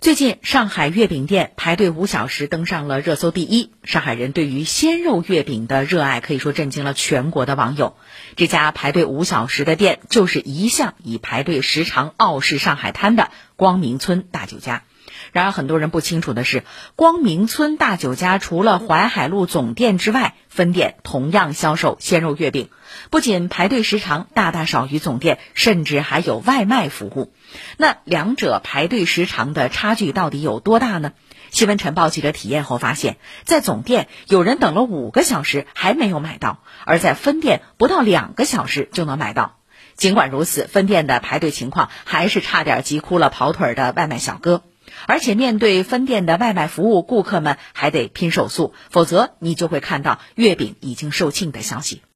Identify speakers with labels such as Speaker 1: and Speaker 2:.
Speaker 1: 最近，上海月饼店排队五小时登上了热搜第一。上海人对于鲜肉月饼的热爱可以说震惊了全国的网友。这家排队五小时的店就是一向以排队时长傲视上海滩的光明村大酒家。然而，很多人不清楚的是，光明村大酒家除了淮海路总店之外，分店同样销售鲜肉月饼。不仅排队时长大大少于总店，甚至还有外卖服务。那两者排队时长的差距到底有多大呢？新闻晨报记者体验后发现，在总店有人等了五个小时还没有买到，而在分店不到两个小时就能买到。尽管如此，分店的排队情况还是差点急哭了跑腿的外卖小哥。而且面对分店的外卖服务，顾客们还得拼手速，否则你就会看到月饼已经售罄的消息。